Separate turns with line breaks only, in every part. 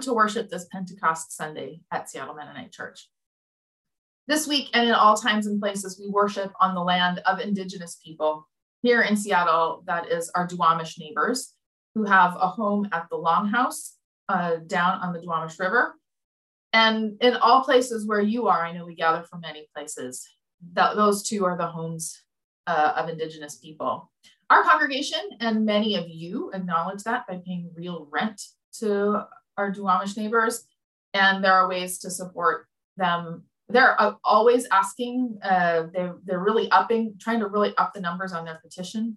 come to worship this Pentecost Sunday at Seattle Mennonite Church. This week and in all times and places, we worship on the land of Indigenous people. Here in Seattle, that is our Duwamish neighbors who have a home at the Longhouse uh, down on the Duwamish River. And in all places where you are, I know we gather from many places. That those too are the homes uh, of Indigenous people. Our congregation and many of you acknowledge that by paying real rent to our Duwamish neighbors. And there are ways to support them. They're uh, always asking, uh, they're, they're really upping, trying to really up the numbers on their petition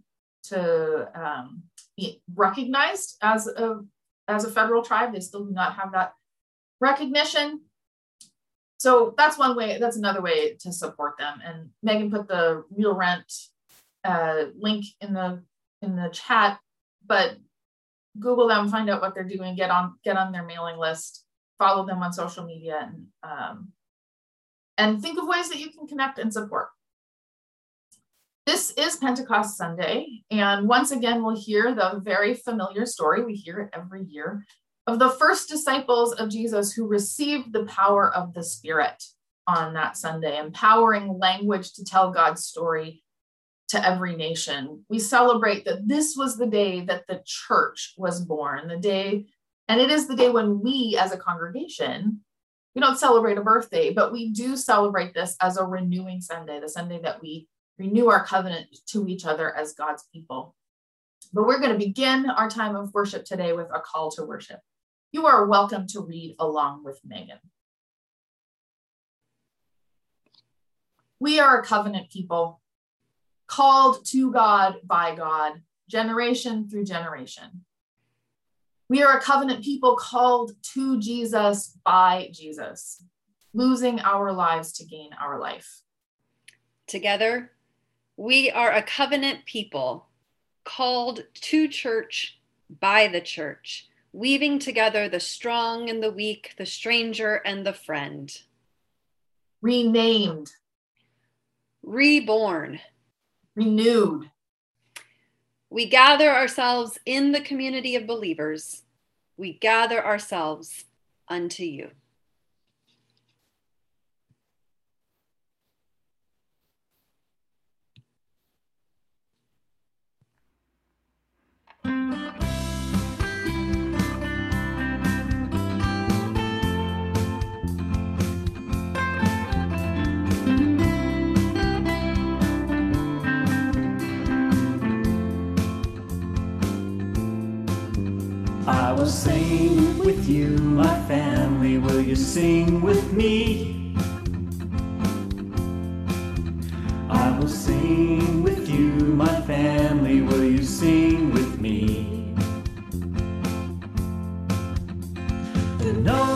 to um, be recognized as a, as a federal tribe. They still do not have that recognition. So that's one way, that's another way to support them. And Megan put the real rent uh, link in the in the chat, but Google them, find out what they're doing, get on get on their mailing list, follow them on social media, and um, and think of ways that you can connect and support. This is Pentecost Sunday, and once again, we'll hear the very familiar story. We hear it every year of the first disciples of Jesus who received the power of the Spirit on that Sunday, empowering language to tell God's story to every nation. We celebrate that this was the day that the church was born, the day, and it is the day when we as a congregation, we don't celebrate a birthday, but we do celebrate this as a renewing Sunday, the Sunday that we renew our covenant to each other as God's people. But we're going to begin our time of worship today with a call to worship. You are welcome to read along with Megan. We are a covenant people called to God by God, generation through generation. We are a covenant people called to Jesus by Jesus, losing our lives to gain our life.
Together, we are a covenant people called to church by the church, weaving together the strong and the weak, the stranger and the friend.
Renamed,
reborn
renewed.
We gather ourselves in the community of believers. We gather ourselves unto you.
Will sing with you, my family. Will you sing with me? I will sing with you, my family. Will you sing with me? The notes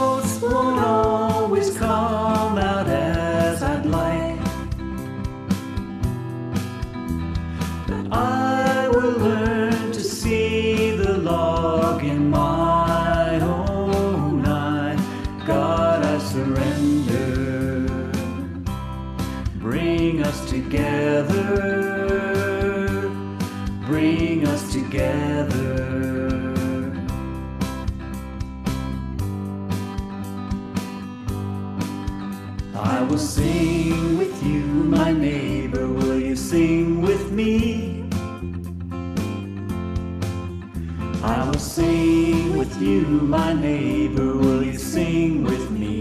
neighbor. Will you sing with me?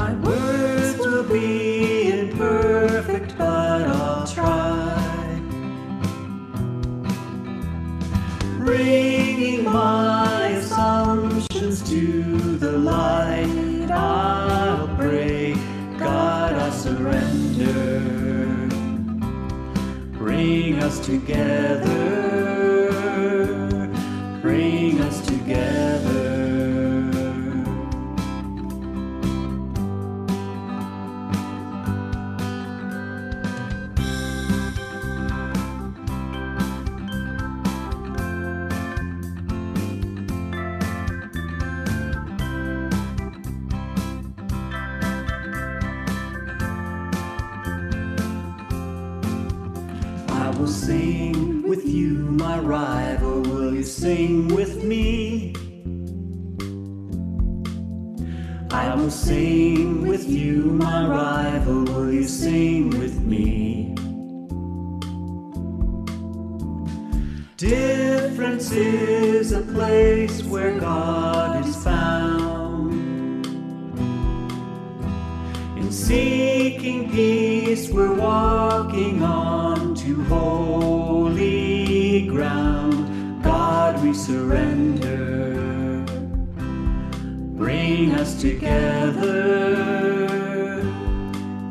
My words will be imperfect, but I'll try. Bringing my assumptions to the light, I'll pray, God, I surrender. Bring us together. Will sing with you, my rival. Will you sing with me? I will sing with you, my rival, will you sing with me? Difference is a place where God is found. In seeking peace, we're walking on to holy ground. God, we surrender. Bring us together.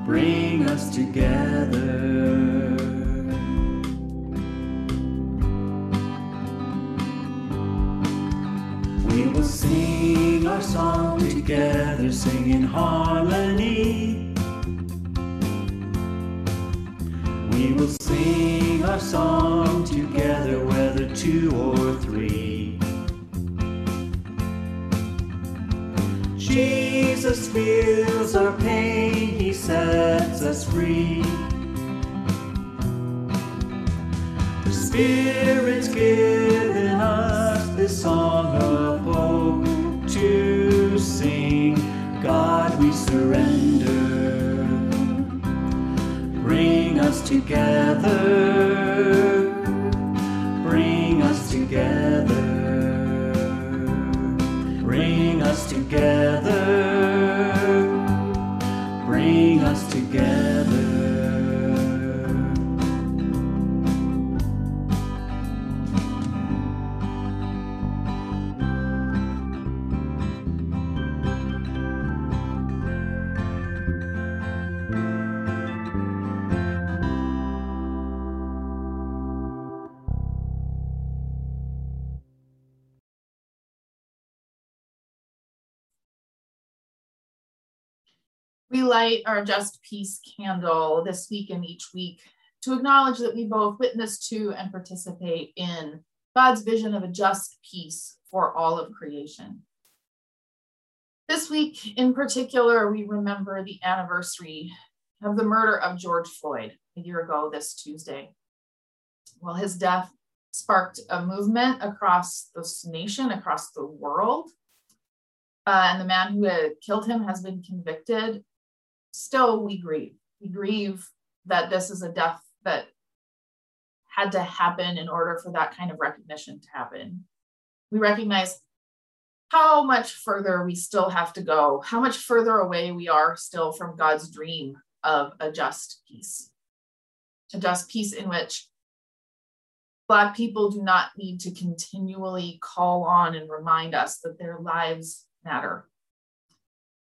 Bring us together. We will sing our song together, sing in harmony. Song together, whether two or three. Jesus feels our pain, he sets us free. The Spirit's given us this song of hope to sing. God, we surrender. Bring us together. Bring
light our Just Peace candle this week and each week to acknowledge that we both witness to and participate in God's vision of a just peace for all of creation. This week, in particular, we remember the anniversary of the murder of George Floyd a year ago this Tuesday. Well, his death sparked a movement across this nation, across the world. Uh, and the man who had killed him has been convicted. Still, we grieve. We grieve that this is a death that had to happen in order for that kind of recognition to happen. We recognize how much further we still have to go, how much further away we are still from God's dream of a just peace, a just peace in which Black people do not need to continually call on and remind us that their lives matter.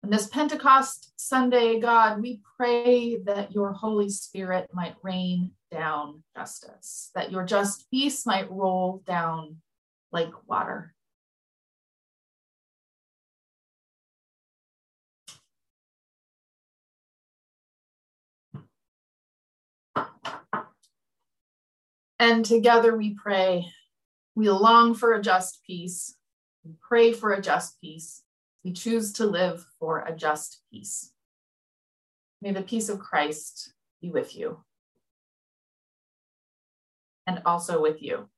On this Pentecost Sunday, God, we pray that your Holy Spirit might rain down justice, that your just peace might roll down like water. And together we pray. We long for a just peace. We pray for a just peace. We choose to live for a just peace. May the peace of Christ be with you and also with you.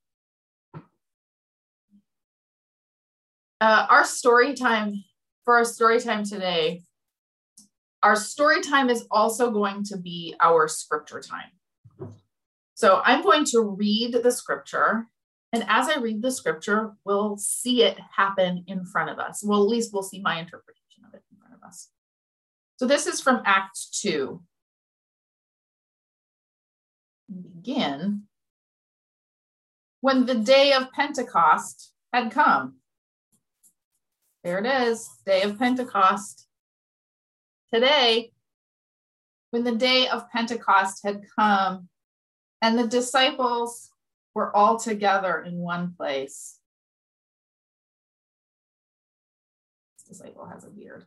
Uh, our story time for our story time today, our story time is also going to be our scripture time. So I'm going to read the scripture. And as I read the scripture, we'll see it happen in front of us. Well, at least we'll see my interpretation of it in front of us. So this is from Acts 2. Begin when the day of Pentecost had come. There it is, day of Pentecost. Today, when the day of Pentecost had come, and the disciples were all together in one place. This disciple has a beard.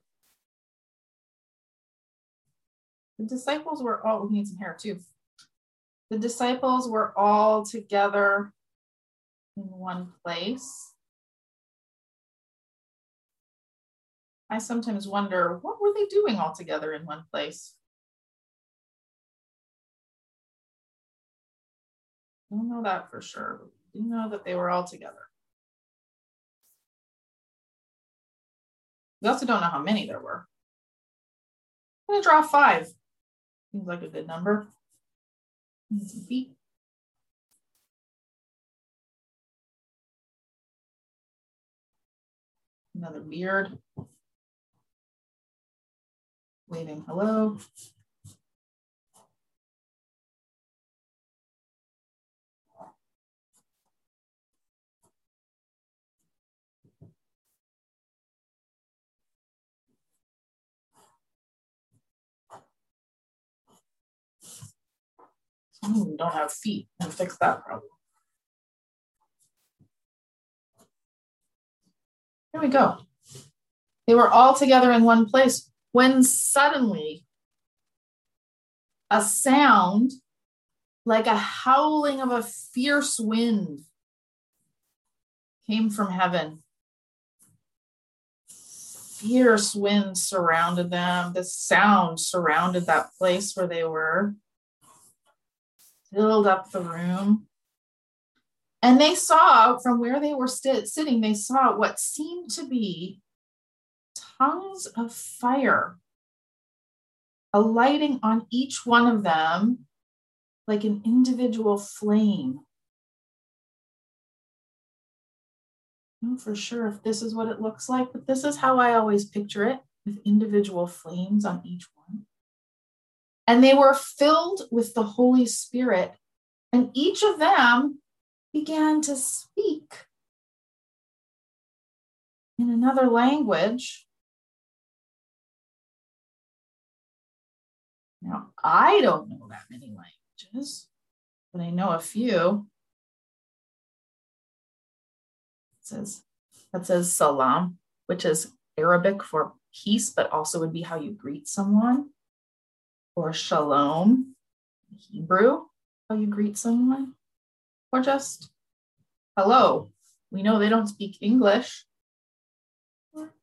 The disciples were all, we need some hair too. The disciples were all together in one place. I sometimes wonder what were they doing all together in one place? Don't know that for sure. We do know that they were all together. We also don't know how many there were. I'm going to draw five. Seems like a good number. Another beard. Waving hello. Some don't have feet and fix that problem. Here we go. They were all together in one place when suddenly a sound like a howling of a fierce wind came from heaven. Fierce wind surrounded them. The sound surrounded that place where they were filled up the room. And they saw from where they were st- sitting, they saw what seemed to be tongues of fire alighting on each one of them like an individual flame. I know for sure if this is what it looks like, but this is how I always picture it with individual flames on each one. And they were filled with the Holy Spirit. And each of them began to speak in another language. Now, I don't know that many languages, but I know a few. It says that says salam, which is Arabic for peace, but also would be how you greet someone or shalom, Hebrew, how you greet someone, or just hello. We know they don't speak English.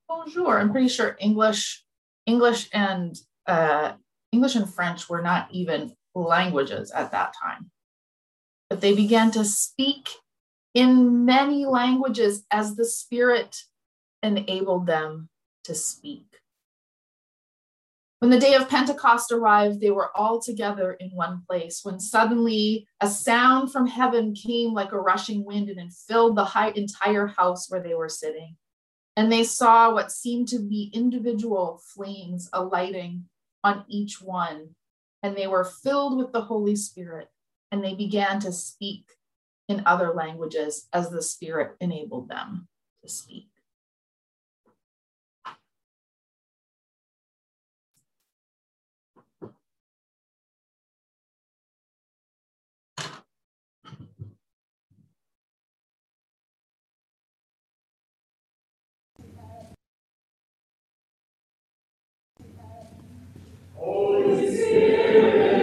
bonjour. I'm pretty sure English, English and uh, English and French were not even languages at that time. But they began to speak in many languages as the Spirit enabled them to speak. When the day of Pentecost arrived, they were all together in one place. When suddenly a sound from heaven came like a rushing wind and it filled the entire house where they were sitting. And they saw what seemed to be individual flames alighting on each one. And they were filled with the Holy Spirit and they began to speak in other languages as the Spirit enabled them to speak.
Holy Spirit.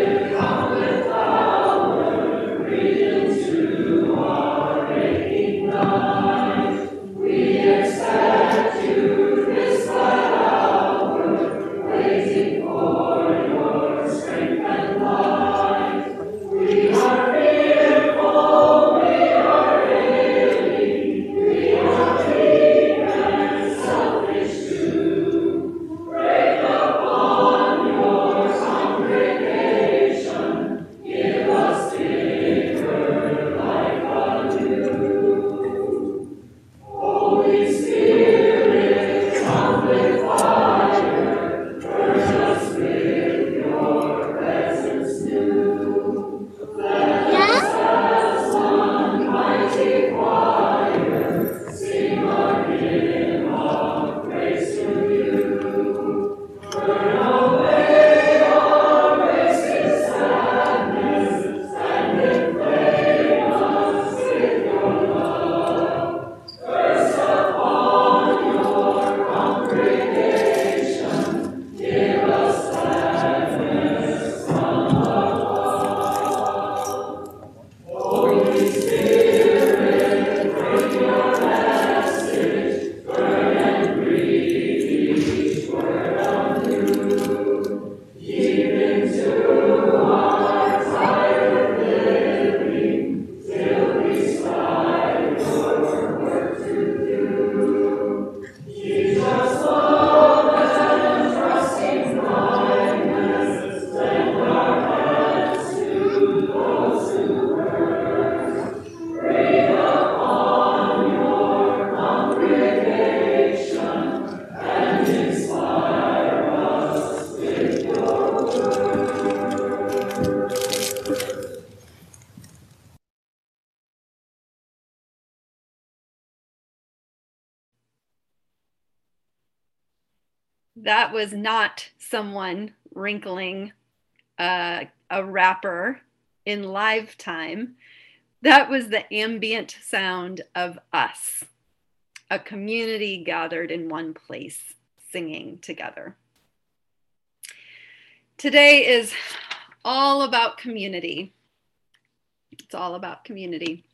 Was not someone wrinkling uh, a wrapper in live time. That was the ambient sound of us, a community gathered in one place singing together. Today is all about community. It's all about community.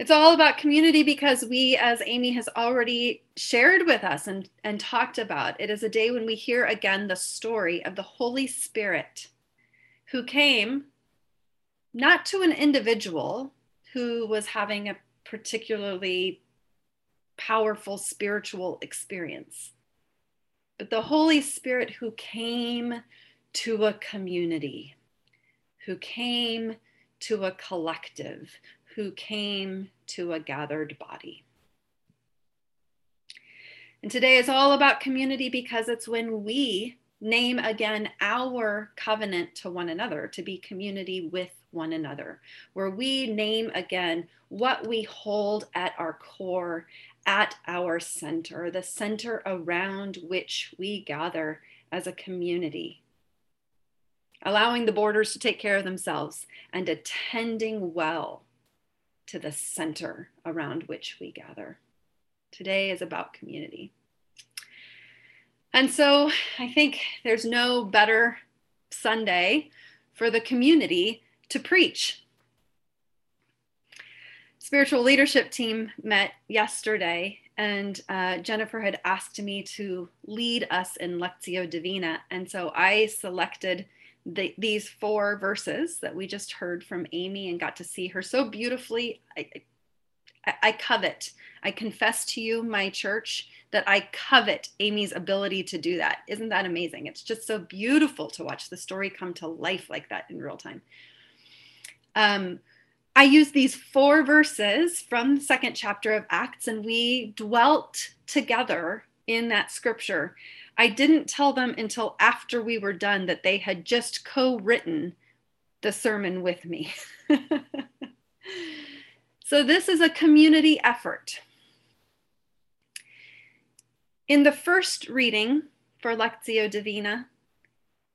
It's all about community because we, as Amy has already shared with us and, and talked about, it is a day when we hear again the story of the Holy Spirit who came not to an individual who was having a particularly powerful spiritual experience, but the Holy Spirit who came to a community, who came to a collective, who came to a gathered body. And today is all about community because it's when we name again our covenant to one another to be community with one another, where we name again what we hold at our core, at our center, the center around which we gather as a community. Allowing the borders to take care of themselves and attending well to the center around which we gather. Today is about community. And so I think there's no better Sunday for the community to preach. Spiritual leadership team met yesterday, and uh, Jennifer had asked me to lead us in Lectio Divina. And so I selected the, these four verses that we just heard from Amy and got to see her so beautifully. I, I, I covet, I confess to you, my church, that I covet Amy's ability to do that. Isn't that amazing? It's just so beautiful to watch the story come to life like that in real time. Um, I use these four verses from the second chapter of Acts, and we dwelt together in that scripture. I didn't tell them until after we were done that they had just co written the sermon with me. so, this is a community effort. In the first reading for Lectio Divina,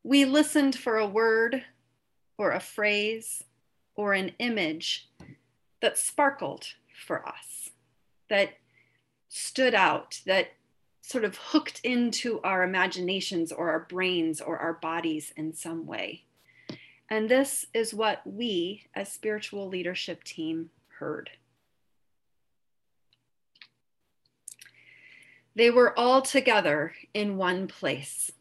we listened for a word or a phrase or an image that sparkled for us, that stood out, that sort of hooked into our imaginations or our brains or our bodies in some way. And this is what we, as spiritual leadership team, heard. They were all together in one place.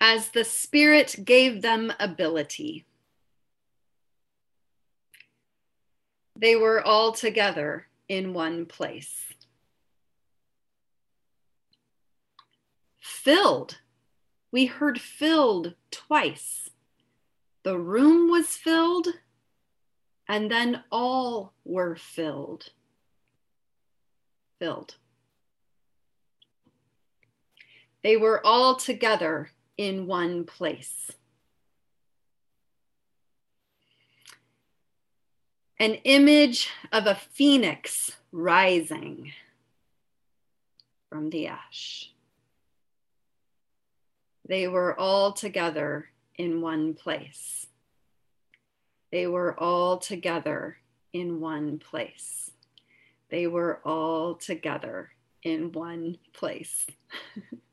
As the Spirit gave them ability, they were all together in one place. Filled. We heard filled twice. The room was filled, and then all were filled. Filled. They were all together in one place. An image of a phoenix rising from the ash. They were all together in one place. They were all together in one place. They were all together in one place.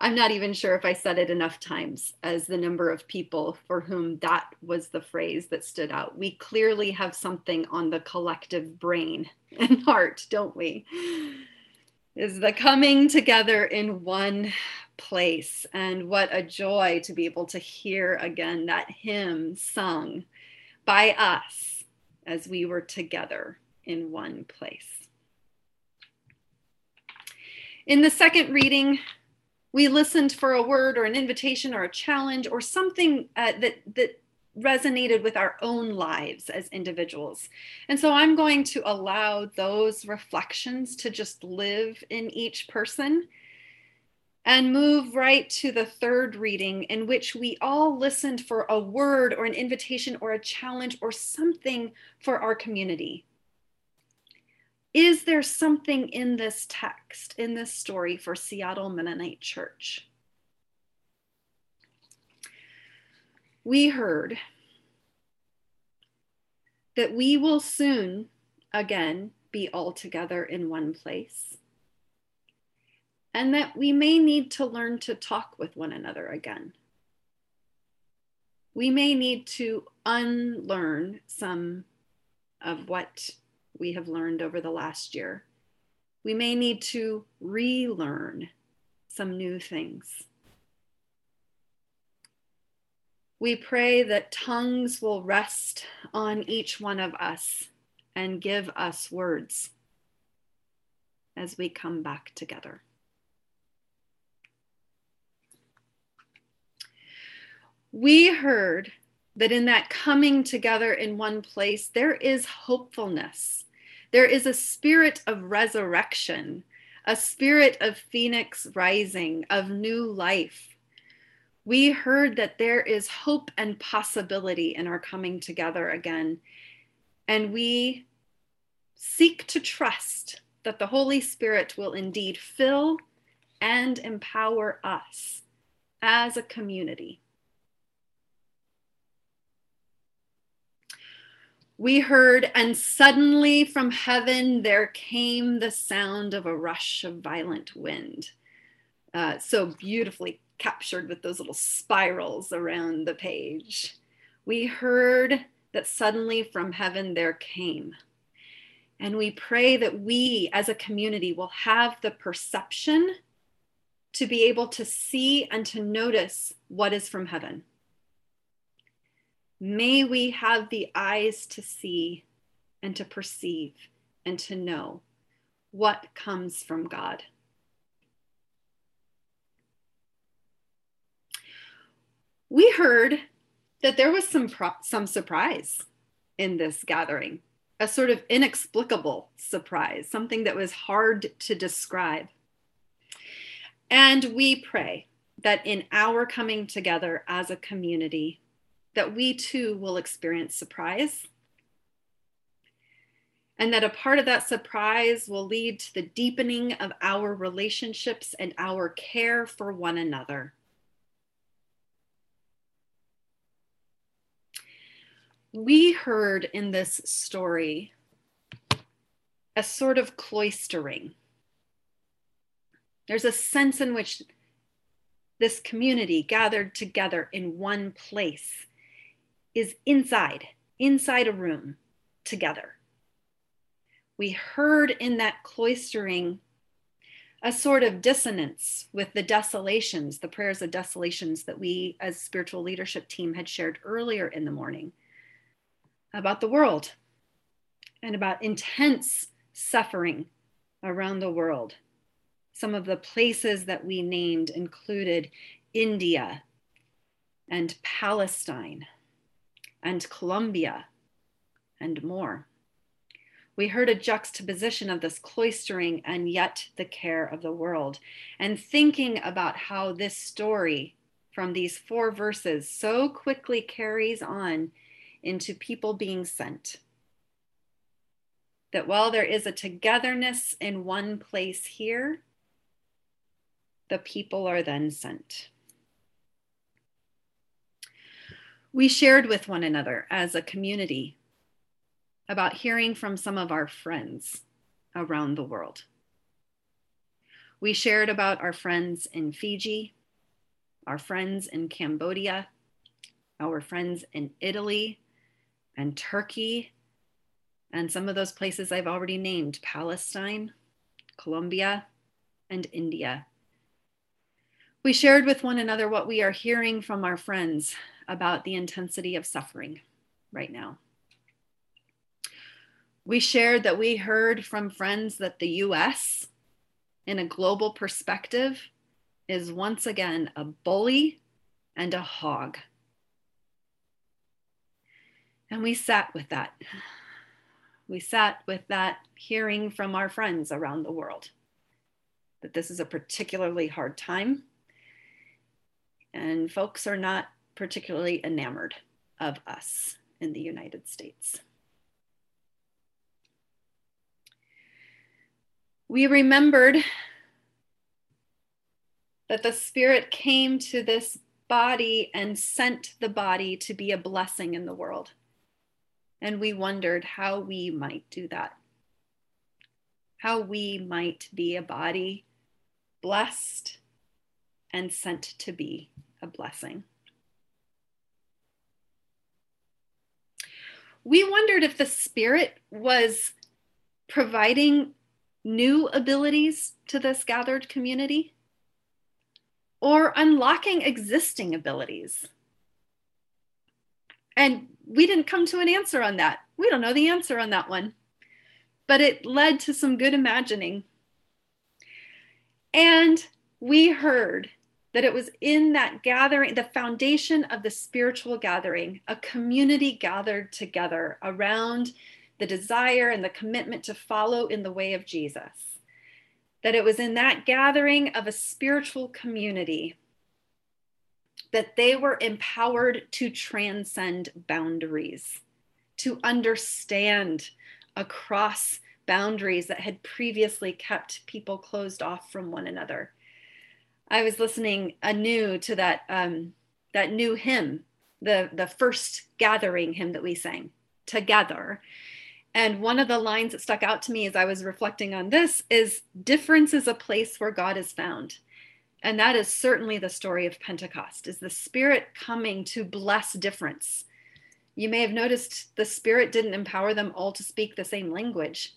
I'm not even sure if I said it enough times as the number of people for whom that was the phrase that stood out. We clearly have something on the collective brain and heart, don't we? Is the coming together in one place. And what a joy to be able to hear again that hymn sung by us as we were together in one place. In the second reading, we listened for a word or an invitation or a challenge or something uh, that that resonated with our own lives as individuals. And so I'm going to allow those reflections to just live in each person and move right to the third reading, in which we all listened for a word or an invitation or a challenge or something for our community. Is there something in this text, in this story for Seattle Mennonite Church? We heard that we will soon again be all together in one place, and that we may need to learn to talk with one another again. We may need to unlearn some of what we have learned over the last year. We may need to relearn some new things. We pray that tongues will rest on each one of us and give us words as we come back together. We heard that in that coming together in one place, there is hopefulness. There is a spirit of resurrection, a spirit of phoenix rising, of new life. We heard that there is hope and possibility in our coming together again. And we seek to trust that the Holy Spirit will indeed fill and empower us as a community. We heard, and suddenly from heaven there came the sound of a rush of violent wind. Uh, so beautifully captured with those little spirals around the page. We heard that suddenly from heaven there came. And we pray that we as a community will have the perception to be able to see and to notice what is from heaven. May we have the eyes to see and to perceive and to know what comes from God. We heard that there was some some surprise in this gathering, a sort of inexplicable surprise, something that was hard to describe. And we pray that in our coming together as a community, that we too will experience surprise. And that a part of that surprise will lead to the deepening of our relationships and our care for one another. We heard in this story a sort of cloistering. There's a sense in which this community gathered together in one place is inside, inside a room together. We heard in that cloistering a sort of dissonance with the desolations, the prayers of desolations that we as spiritual leadership team had shared earlier in the morning about the world and about intense suffering around the world. Some of the places that we named included India and Palestine and Colombia, and more. We heard a juxtaposition of this cloistering and yet the care of the world, and thinking about how this story from these four verses so quickly carries on into people being sent. That while there is a togetherness in one place here, the people are then sent. We shared with one another as a community about hearing from some of our friends around the world. We shared about our friends in Fiji, our friends in Cambodia, our friends in Italy and Turkey, and some of those places I've already named Palestine, Colombia, and India. We shared with one another what we are hearing from our friends about the intensity of suffering right now. We shared that we heard from friends that the US, in a global perspective, is once again a bully and a hog. And we sat with that. We sat with that hearing from our friends around the world that this is a particularly hard time. And folks are not particularly enamored of us in the United States. We remembered that the Spirit came to this body and sent the body to be a blessing in the world. And we wondered how we might do that, how we might be a body blessed and sent to be a blessing. We wondered if the Spirit was providing new abilities to this gathered community or unlocking existing abilities. And we didn't come to an answer on that. We don't know the answer on that one, but it led to some good imagining. And we heard that it was in that gathering, the foundation of the spiritual gathering, a community gathered together around the desire and the commitment to follow in the way of Jesus. That it was in that gathering of a spiritual community that they were empowered to transcend boundaries, to understand across boundaries that had previously kept people closed off from one another. I was listening anew to that um, that new hymn, the the first gathering hymn that we sang together. And one of the lines that stuck out to me as I was reflecting on this is difference is a place where God is found. And that is certainly the story of Pentecost, is the Spirit coming to bless difference. You may have noticed the Spirit didn't empower them all to speak the same language.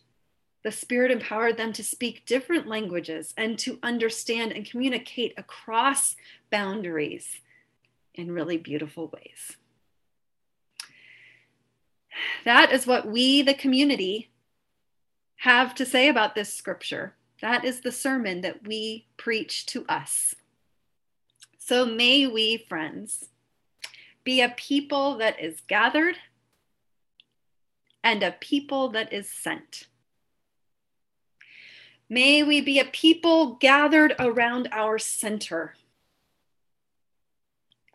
The Spirit empowered them to speak different languages and to understand and communicate across boundaries in really beautiful ways. That is what we, the community, have to say about this scripture. That is the sermon that we preach to us. So may we, friends, be a people that is gathered and a people that is sent. May we be a people gathered around our center.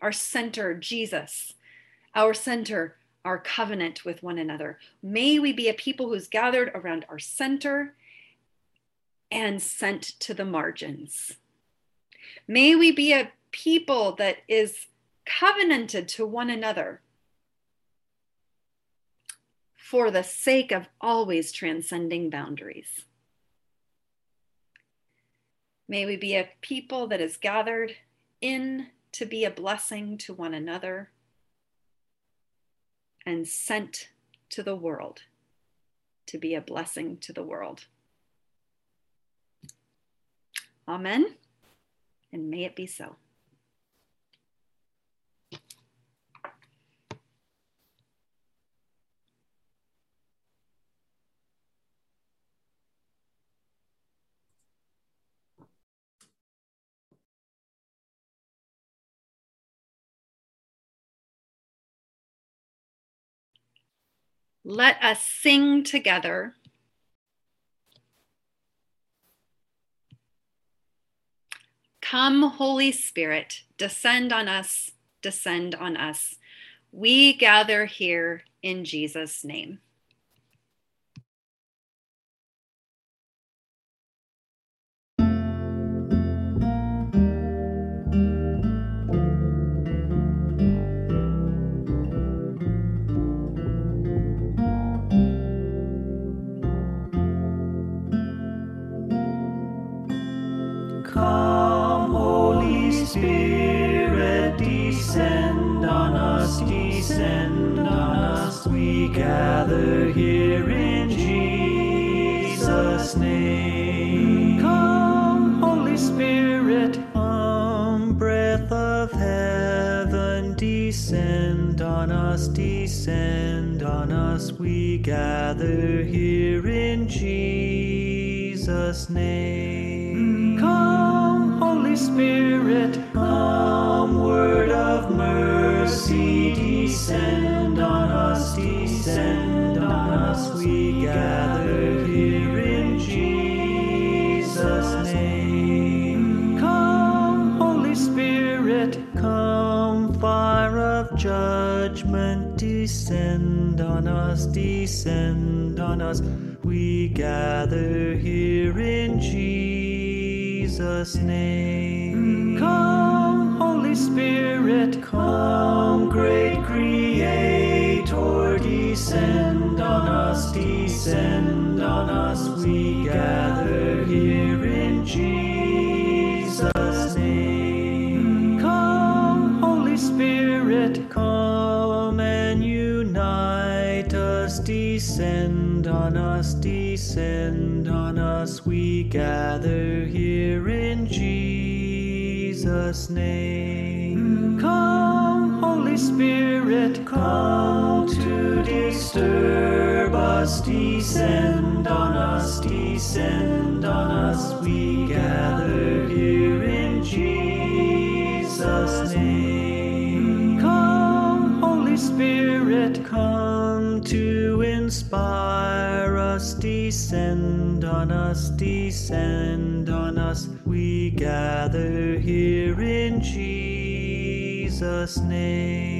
Our center, Jesus. Our center, our covenant with one another. May we be a people who's gathered around our center and sent to the margins. May we be a people that is covenanted to one another for the sake of always transcending boundaries. May we be a people that is gathered in to be a blessing to one another and sent to the world to be a blessing to the world. Amen. And may it be so. Let us sing together. Come, Holy Spirit, descend on us, descend on us. We gather here in Jesus' name.
Descend on us. We gather here in Jesus' name. Mm. Come, Holy Spirit, descend on us, descend on us. We gather here in Jesus' name. Come, Holy Spirit, come, great Creator, descend on us, descend on us. We gather here in Jesus' descend on us. We gather here in Jesus' name. Come, Holy Spirit, come to disturb us, descend on us, descend on us. Gather here in Jesus' name.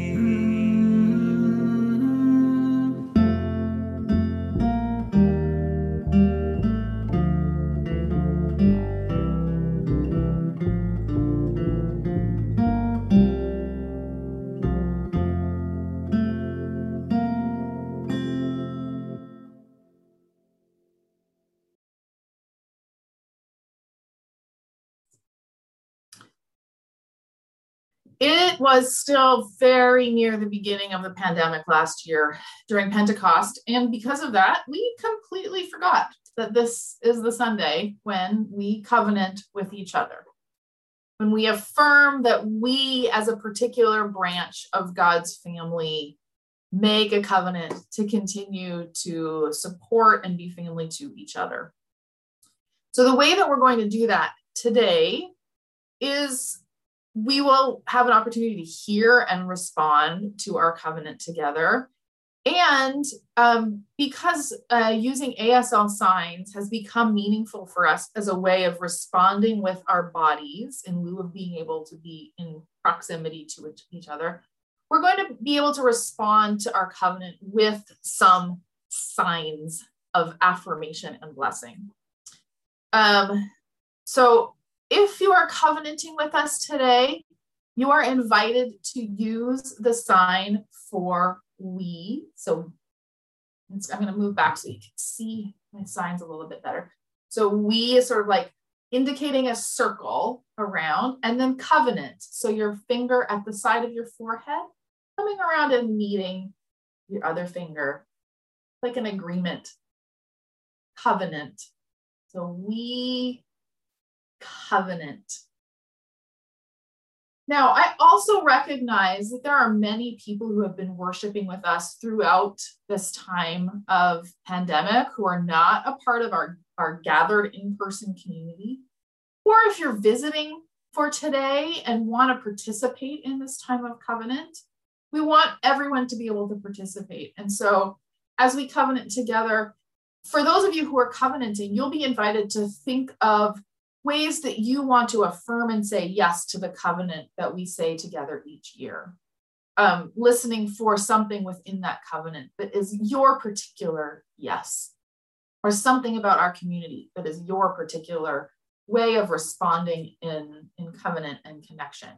It was still very near the beginning of the pandemic last year during Pentecost. And because of that, we completely forgot that this is the Sunday when we covenant with each other. When we affirm that we, as a particular branch of God's family, make a covenant to continue to support and be family to each other. So, the way that we're going to do that today is we will have an opportunity to hear and respond to our covenant together. And um, because uh, using ASL signs has become meaningful for us as a way of responding with our bodies in lieu of being able to be in proximity to each other, we're going to be able to respond to our covenant with some signs of affirmation and blessing. Um, so if you are covenanting with us today, you are invited to use the sign for we. So I'm going to move back so you can see my signs a little bit better. So we is sort of like indicating a circle around and then covenant. So your finger at the side of your forehead coming around and meeting your other finger like an agreement. Covenant. So we covenant. Now, I also recognize that there are many people who have been worshiping with us throughout this time of pandemic who are not a part of our, our gathered in person community. Or if you're visiting for today and want to participate in this time of covenant, we want everyone to be able to participate. And so, as we covenant together, for those of you who are covenanting, you'll be invited to think of ways that you want to affirm and say yes to the covenant that we say together each year. Um, listening for something within that covenant that is your particular yes, or something about our community that is your particular way of responding in, in covenant and connection.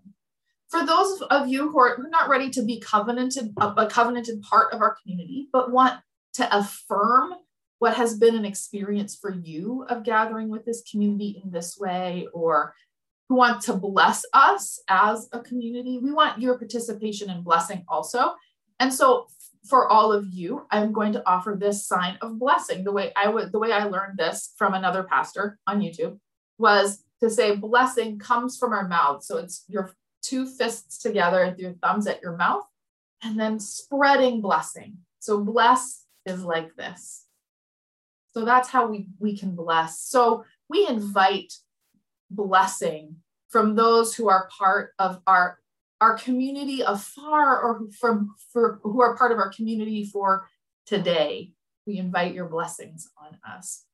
For those of you who are not ready to be covenanted, a, a covenanted part of our community, but want to affirm what has been an experience for you of gathering with this community in this way or who want to bless us as a community? We want your participation and blessing also. And so for all of you i'm going to offer this sign of blessing. The way i would the way i learned this from another pastor on youtube was to say blessing comes from our mouth. So it's your two fists together with your thumbs at your mouth and then spreading blessing. So bless is like this so that's how we, we can bless. So we invite blessing from those who are part of our, our community afar or from for who are part of our community for today. We invite your blessings on us.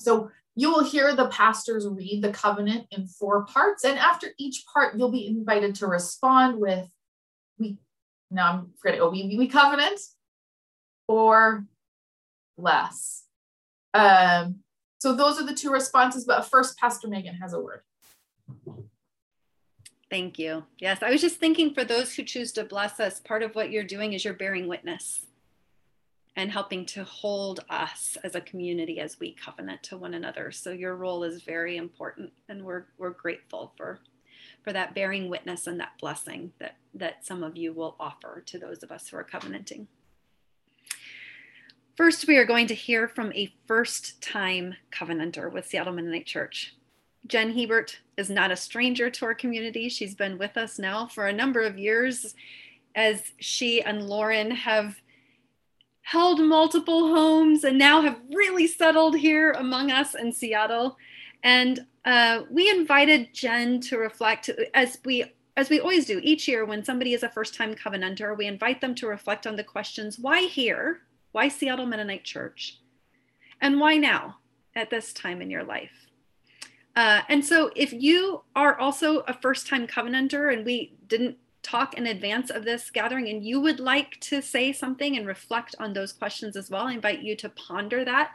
So you will hear the pastors read the covenant in four parts. And after each part, you'll be invited to respond with, we now I'm forgetting, oh, we, we covenant, or less? Um, so those are the two responses, but first, Pastor Megan has a word.
Thank you. Yes, I was just thinking for those who choose to bless us, part of what you're doing is you're bearing witness and helping to hold us as a community as we covenant to one another. So your role is very important and we're we're grateful for for that bearing witness and that blessing that that some of you will offer to those of us who are covenanting. First, we are going to hear from a first time covenanter with Seattle Mennonite Church. Jen Hebert is not a stranger to our community. She's been with us now for a number of years as she and Lauren have held multiple homes and now have really settled here among us in Seattle. And uh, we invited Jen to reflect as we as we always do each year when somebody is a first time covenanter, we invite them to reflect on the questions why here? Why Seattle Mennonite Church? And why now at this time in your life? Uh, and so if you are also a first time covenanter and we didn't talk in advance of this gathering and you would like to say something and reflect on those questions as well, I invite you to ponder that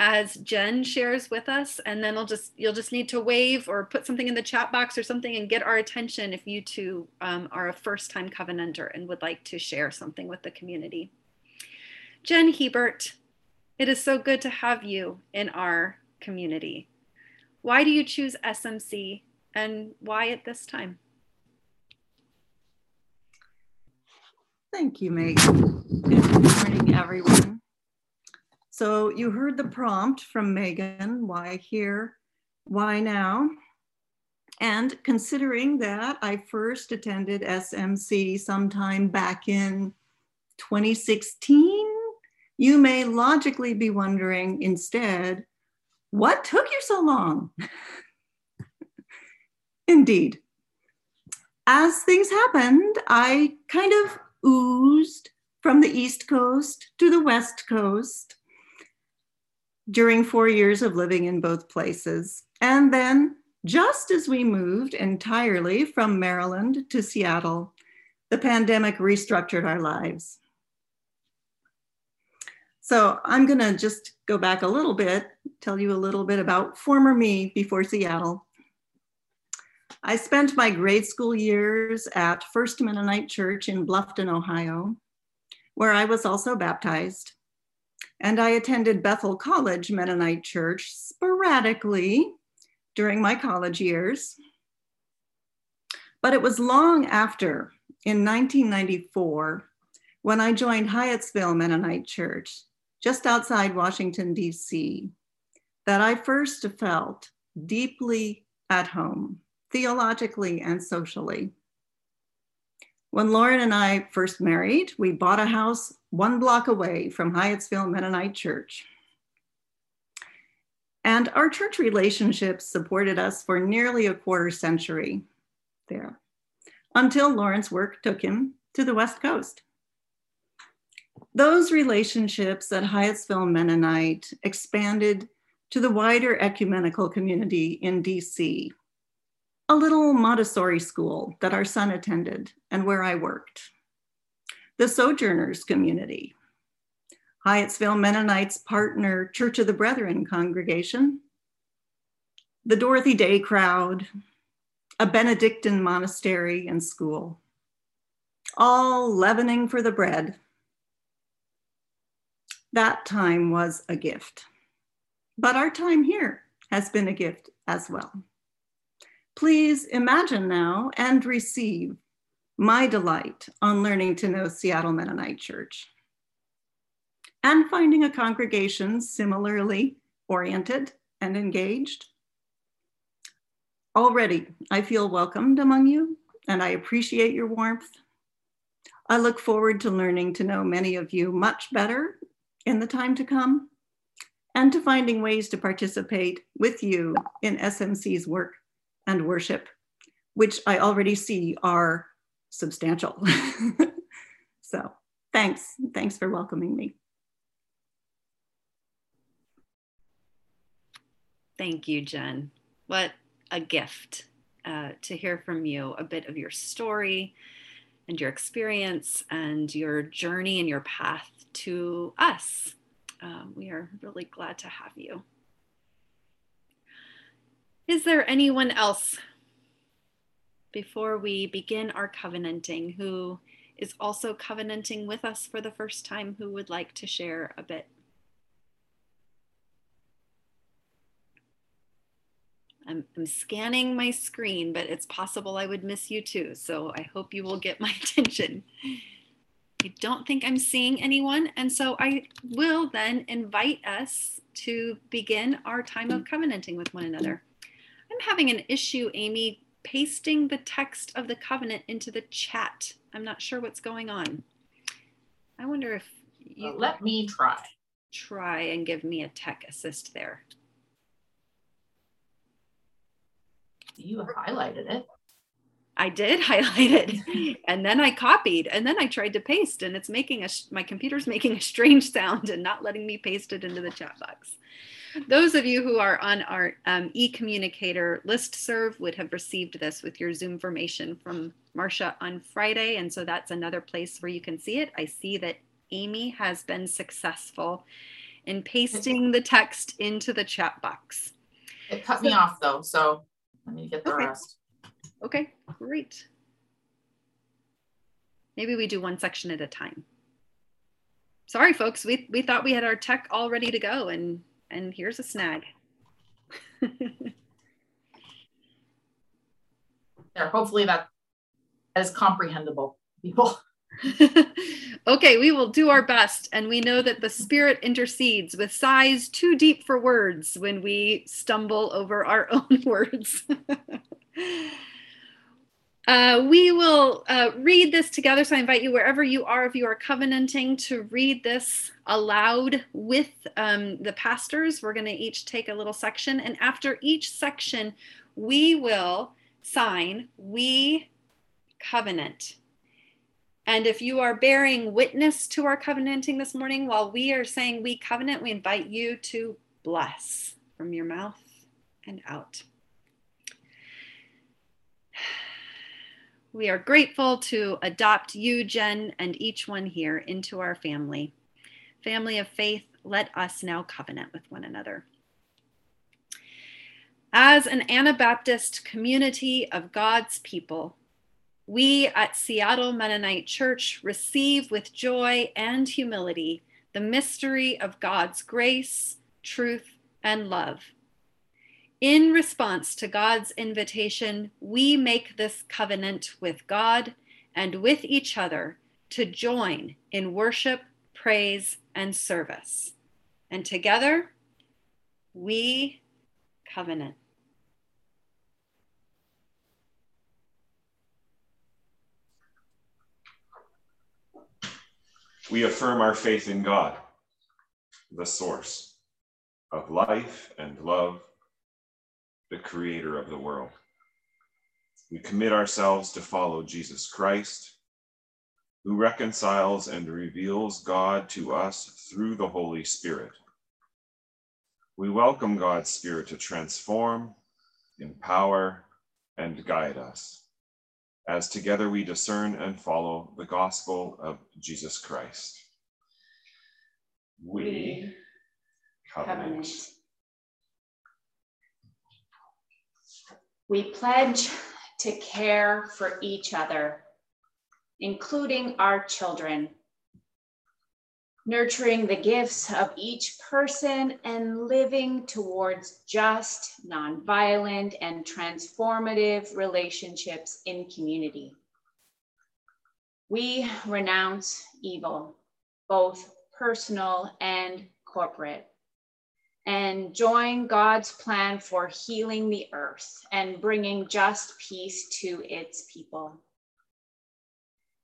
as Jen shares with us. And then I'll just, you'll just need to wave or put something in the chat box or something and get our attention if you too um, are a first time covenanter and would like to share something with the community. Jen Hebert, it is so good to have you in our community. Why do you choose SMC and why at this time?
Thank you, Megan. Good morning, everyone. So you heard the prompt from Megan, why here, why now? And considering that I first attended SMC sometime back in 2016, you may logically be wondering instead, what took you so long? Indeed. As things happened, I kind of oozed from the East Coast to the West Coast during four years of living in both places. And then, just as we moved entirely from Maryland to Seattle, the pandemic restructured our lives. So I'm going to just go back a little bit, tell you a little bit about former me before Seattle. I spent my grade school years at First Mennonite Church in Bluffton, Ohio, where I was also baptized. And I attended Bethel College Mennonite Church sporadically during my college years. But it was long after, in 1994, when I joined Hyattsville Mennonite Church, just outside Washington, D.C., that I first felt deeply at home theologically and socially. When Lauren and I first married, we bought a house one block away from Hyattsville Mennonite Church. And our church relationships supported us for nearly a quarter century there, until Lauren's work took him to the West Coast. Those relationships at Hyattsville Mennonite expanded to the wider ecumenical community in DC, a little Montessori school that our son attended and where I worked. The Sojourners community, Hyattsville Mennonites partner Church of the Brethren congregation, the Dorothy Day crowd, a Benedictine monastery and school, all leavening for the bread. That time was a gift. But our time here has been a gift as well. Please imagine now and receive my delight on learning to know Seattle Mennonite Church and finding a congregation similarly oriented and engaged. Already, I feel welcomed among you and I appreciate your warmth. I look forward to learning to know many of you much better in the time to come and to finding ways to participate with you in SMC's work and worship, which I already see are substantial. so thanks. Thanks for welcoming me.
Thank you, Jen. What a gift uh, to hear from you a bit of your story, and your experience and your journey and your path to us. Um, we are really glad to have you. Is there anyone else before we begin our covenanting who is also covenanting with us for the first time who would like to share a bit? I'm, I'm, scanning my screen, but it's possible I would miss you too. So I hope you will get my attention. I don't think I'm seeing anyone. And so I will then invite us to begin our time of covenanting with one another. I'm having an issue, Amy, pasting the text of the covenant into the chat. I'm not sure what's going on. I wonder if you
well, let me try.
Try and give me a tech assist there.
You highlighted it.
I did highlight it and then I copied and then I tried to paste and it's making a my computer's making a strange sound and not letting me paste it into the chat box. Those of you who are on our um, e-communicator list serve would have received this with your Zoom formation from Marcia on Friday. And so that's another place where you can see it. I see that Amy has been successful in pasting the text into the chat box.
It cut me off though, so let me get the
okay.
rest.
Okay, great. Maybe we do one section at a time. Sorry, folks, we, we thought we had our tech all ready to go and, and here's a snag.
there, hopefully that is comprehensible, people.
okay, we will do our best. And we know that the Spirit intercedes with sighs too deep for words when we stumble over our own words. Uh, we will uh, read this together. So I invite you, wherever you are, if you are covenanting, to read this aloud with um, the pastors. We're going to each take a little section. And after each section, we will sign, We covenant. And if you are bearing witness to our covenanting this morning, while we are saying we covenant, we invite you to bless from your mouth and out. We are grateful to adopt you, Jen, and each one here into our family. Family of faith, let us now covenant with one another. As an Anabaptist community of God's people, we at Seattle Mennonite Church receive with joy and humility the mystery of God's grace, truth, and love in response to God's invitation, we make this covenant with God and with each other to join in worship, praise, and service. And together, we covenant.
We affirm our faith in God, the source of life and love the creator of the world. We commit ourselves to follow Jesus Christ, who reconciles and reveals God to us through the Holy Spirit. We welcome God's Spirit to transform, empower, and guide us as together we discern and follow the gospel of Jesus Christ. We covenant.
We pledge to care for each other, including our children, nurturing the gifts of each person and living towards just, nonviolent, and transformative relationships in community. We renounce evil, both personal and corporate and join God's plan for healing the earth and bringing just peace to its people.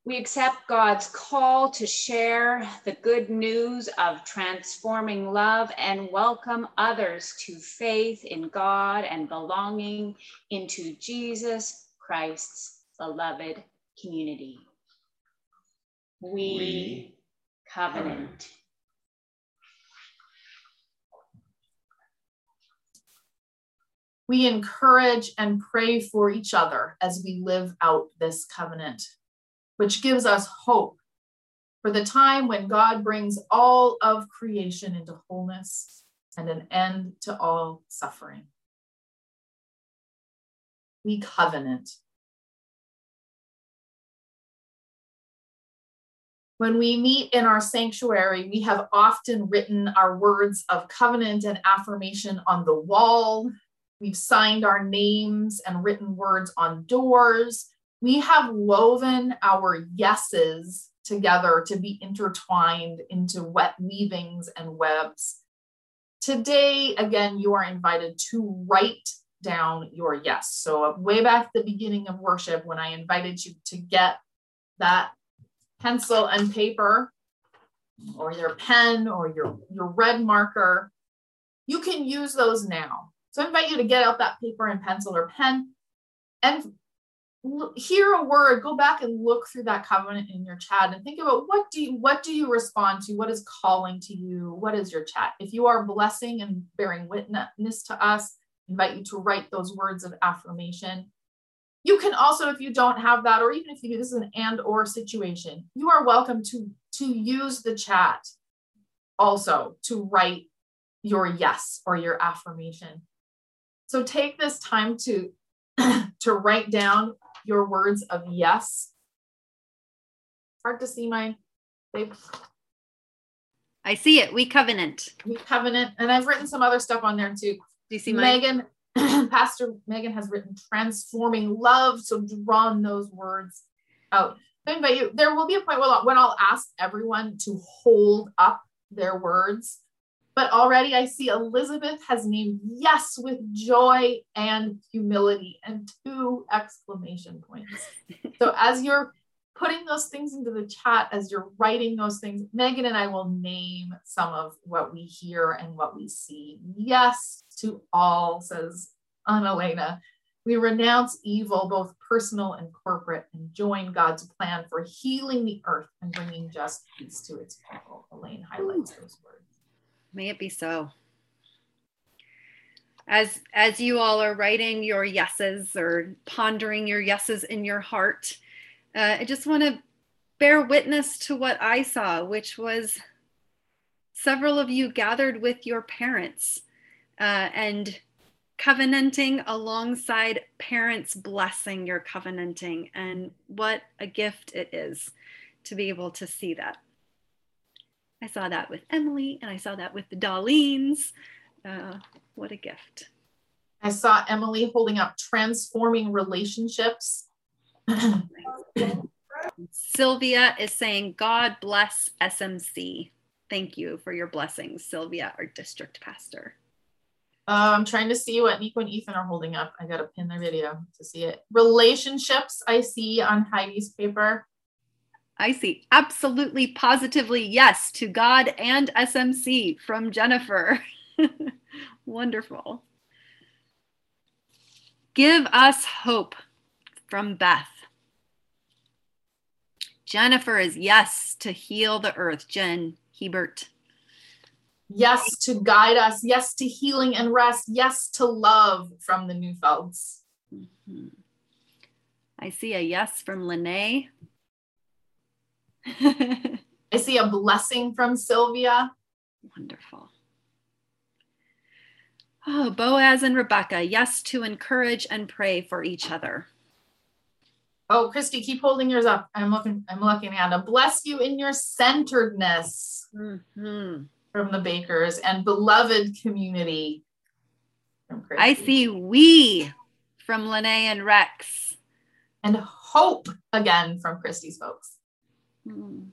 We accept God's call to share the good news of transforming love and welcome others to faith in God and belonging into Jesus Christ's beloved community. We, we covenant.
We encourage and pray for each other as we live out this covenant. Which gives us hope for the time when God brings all of creation into wholeness and an end to all suffering. We covenant. When we meet in our sanctuary, we have often written our words of covenant and affirmation on the wall. We've signed our names and written words on doors. We have woven our yeses together to be intertwined into wet weavings and webs. Today, again, you are invited to write down your yes. So, way back at the beginning of worship, when I invited you to get that pencil and paper or your pen or your, your red marker, you can use those now. So, I invite you to get out that paper and pencil or pen and hear a word go back and look through that covenant in your chat and think about what do you what do you respond to? What is calling to you? What is your chat? If you are blessing and bearing witness to us invite you to write those words of affirmation. You can also if you don't have that or even if you do, this is an and or situation you are welcome to to use the chat also to write your yes or your affirmation. So take this time to to write down your words of yes. Hard to see my babe.
I see it. We covenant.
We covenant. And I've written some other stuff on there too. Do
you see Megan?
Pastor Megan has written transforming love. So drawn those words out. I invite you. There will be a point when I'll ask everyone to hold up their words but already I see Elizabeth has named yes with joy and humility and two exclamation points. so as you're putting those things into the chat, as you're writing those things, Megan and I will name some of what we hear and what we see. Yes to all, says Anna Elena. We renounce evil, both personal and corporate, and join God's plan for healing the earth and bringing just peace to its people. Elaine highlights those words.
May it be so. As, as you all are writing your yeses or pondering your yeses in your heart, uh, I just want to bear witness to what I saw, which was several of you gathered with your parents uh, and covenanting alongside parents blessing your covenanting. And what a gift it is to be able to see that. I saw that with Emily and I saw that with the Darlenes. Uh, what a gift.
I saw Emily holding up transforming relationships.
Sylvia is saying, God bless SMC. Thank you for your blessings, Sylvia, our district pastor.
Uh, I'm trying to see what Nico and Ethan are holding up. I got to pin their video to see it. Relationships I see on Heidi's paper.
I see. Absolutely, positively, yes to God and SMC from Jennifer. Wonderful. Give us hope from Beth. Jennifer is yes to heal the earth. Jen Hebert.
Yes to guide us. Yes to healing and rest. Yes to love from the Neufelds. Mm-hmm.
I see a yes from Lene.
I see a blessing from Sylvia.
Wonderful. Oh, Boaz and Rebecca, yes to encourage and pray for each other.
Oh, Christy, keep holding yours up. I'm looking, I'm looking at a bless you in your centeredness mm-hmm. from the bakers and beloved community.
I see we from Lene and Rex.
And hope again from Christy's folks. Mm.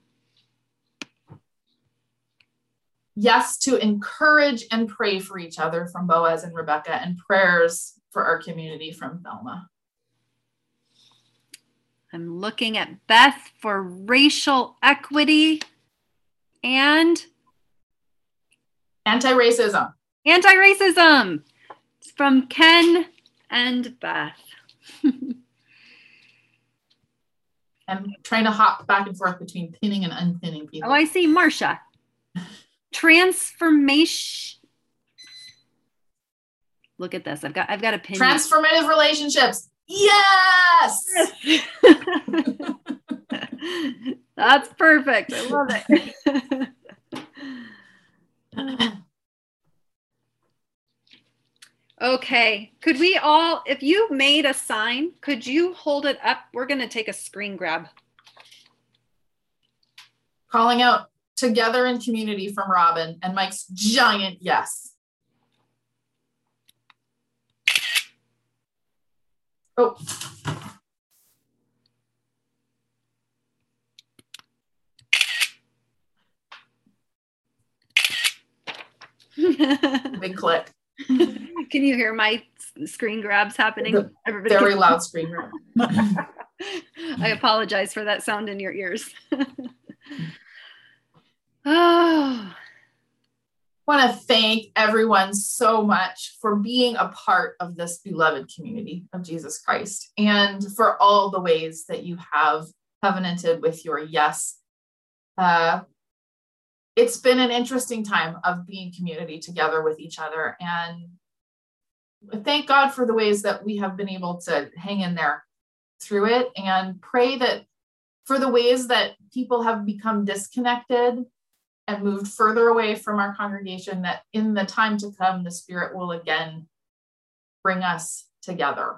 Yes, to encourage and pray for each other from Boaz and Rebecca, and prayers for our community from Thelma.
I'm looking at Beth for racial equity and
anti racism.
Anti racism from Ken and Beth.
I'm trying to hop back and forth between pinning and unpinning people.
Oh, I see, Marcia. Transformation. Look at this. I've got I've got a pin.
Transformative relationships. Yes.
That's perfect. I love it. okay. Could we all, if you made a sign, could you hold it up? We're going to take a screen grab.
Calling out together in community from Robin and Mike's giant yes. Oh. Big click.
Can you hear my screen grabs happening?
Everybody very loud screen grab.
I apologize for that sound in your ears. oh.
I want to thank everyone so much for being a part of this beloved community of Jesus Christ and for all the ways that you have covenanted with your yes. Uh, it's been an interesting time of being community together with each other. And thank God for the ways that we have been able to hang in there through it and pray that for the ways that people have become disconnected and moved further away from our congregation, that in the time to come, the Spirit will again bring us together